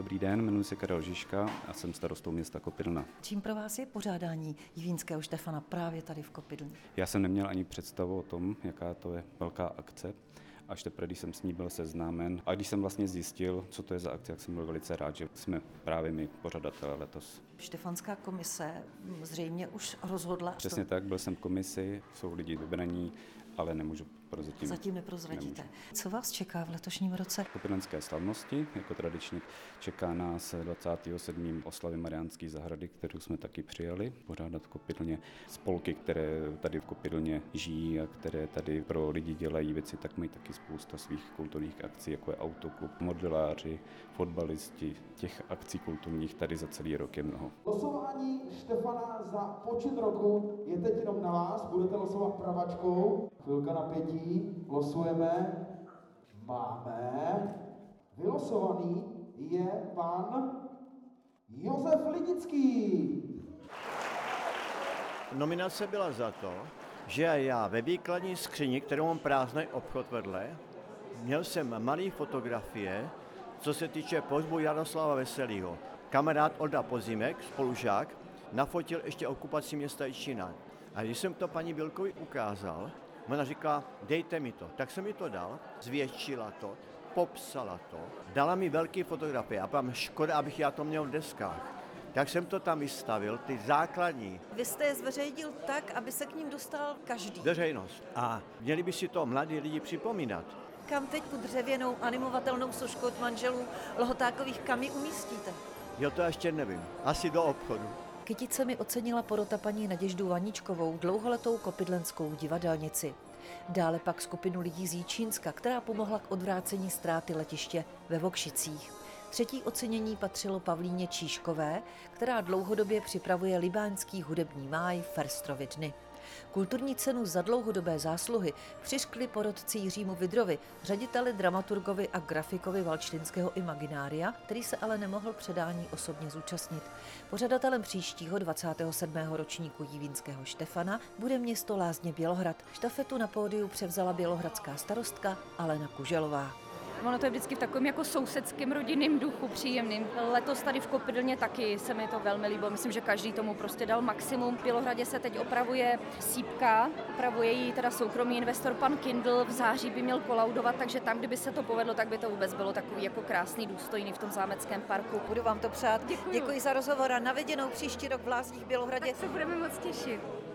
Dobrý den, jmenuji se Karel Žižka a jsem starostou města Kopidlna. Čím pro vás je pořádání Jivínského Štefana právě tady v Kopidlně? Já jsem neměl ani představu o tom, jaká to je velká akce až teprve, když jsem s ní byl seznámen. A když jsem vlastně zjistil, co to je za akce, tak jsem byl velice rád, že jsme právě my pořadatelé letos. Štefanská komise zřejmě už rozhodla. Přesně tak, byl jsem v komisi, jsou lidi vybraní, ale nemůžu prozatím. Zatím neprozradíte. Nemůžu. Co vás čeká v letošním roce? Kopidlenské slavnosti, jako tradičně čeká nás 27. oslavy Mariánské zahrady, kterou jsme taky přijali, pořádat v Kopidlně spolky, které tady v Kopidlně žijí a které tady pro lidi dělají věci, tak mají taky spousta svých kulturních akcí, jako je autoklub, modeláři, fotbalisti. Těch akcí kulturních tady za celý rok je mnoho. Losování Štefana za počet roku je teď jenom na vás. Budete losovat pravačkou. Chvilka napětí. Losujeme. Máme. Vylosovaný je pan Josef Lidický. Nominace byla za to, že já ve výkladní skříni, kterou mám prázdný obchod vedle, měl jsem malé fotografie, co se týče pohřbu Jaroslava Veselýho. Kamarád Olda Pozimek, spolužák, nafotil ještě okupaci města Jičína. A když jsem to paní Bilkovi ukázal, ona říkala, dejte mi to. Tak jsem mi to dal, zvětšila to, popsala to, dala mi velký fotografie a vám škoda, abych já to měl v deskách tak jsem to tam vystavil, ty základní. Vy jste je zveřejnil tak, aby se k ním dostal každý. Veřejnost. A měli by si to mladí lidi připomínat. Kam teď tu dřevěnou animovatelnou sošku od manželů Lhotákových kam ji umístíte? Jo, to ještě nevím. Asi do obchodu. Kyticemi ocenila porota paní Naděždu Vaničkovou, dlouholetou kopidlenskou divadelnici. Dále pak skupinu lidí z Jíčínska, která pomohla k odvrácení ztráty letiště ve Vokšicích. Třetí ocenění patřilo Pavlíně Číškové, která dlouhodobě připravuje libánský hudební máj Ferstrovy dny. Kulturní cenu za dlouhodobé zásluhy přiškli porodci Jiřímu Vidrovi, řediteli, dramaturgovi a grafikovi Valčtinského imaginária, který se ale nemohl předání osobně zúčastnit. Pořadatelem příštího 27. ročníku Jivínského Štefana bude město Lázně Bělohrad. Štafetu na pódiu převzala bělohradská starostka Alena Kuželová. Ono to je vždycky v takovém jako sousedském rodinném duchu příjemným. Letos tady v Kopidlně taky se mi to velmi líbilo. Myslím, že každý tomu prostě dal maximum. V Bělohradě se teď opravuje sípka, opravuje ji teda soukromý investor pan Kindle. V září by měl kolaudovat, takže tam, kdyby se to povedlo, tak by to vůbec bylo takový jako krásný, důstojný v tom zámeckém parku. Budu vám to přát. Děkuji. Děkuji za rozhovor a naveděnou příští rok v Lázních Bělohradě. Tak se budeme moc těšit.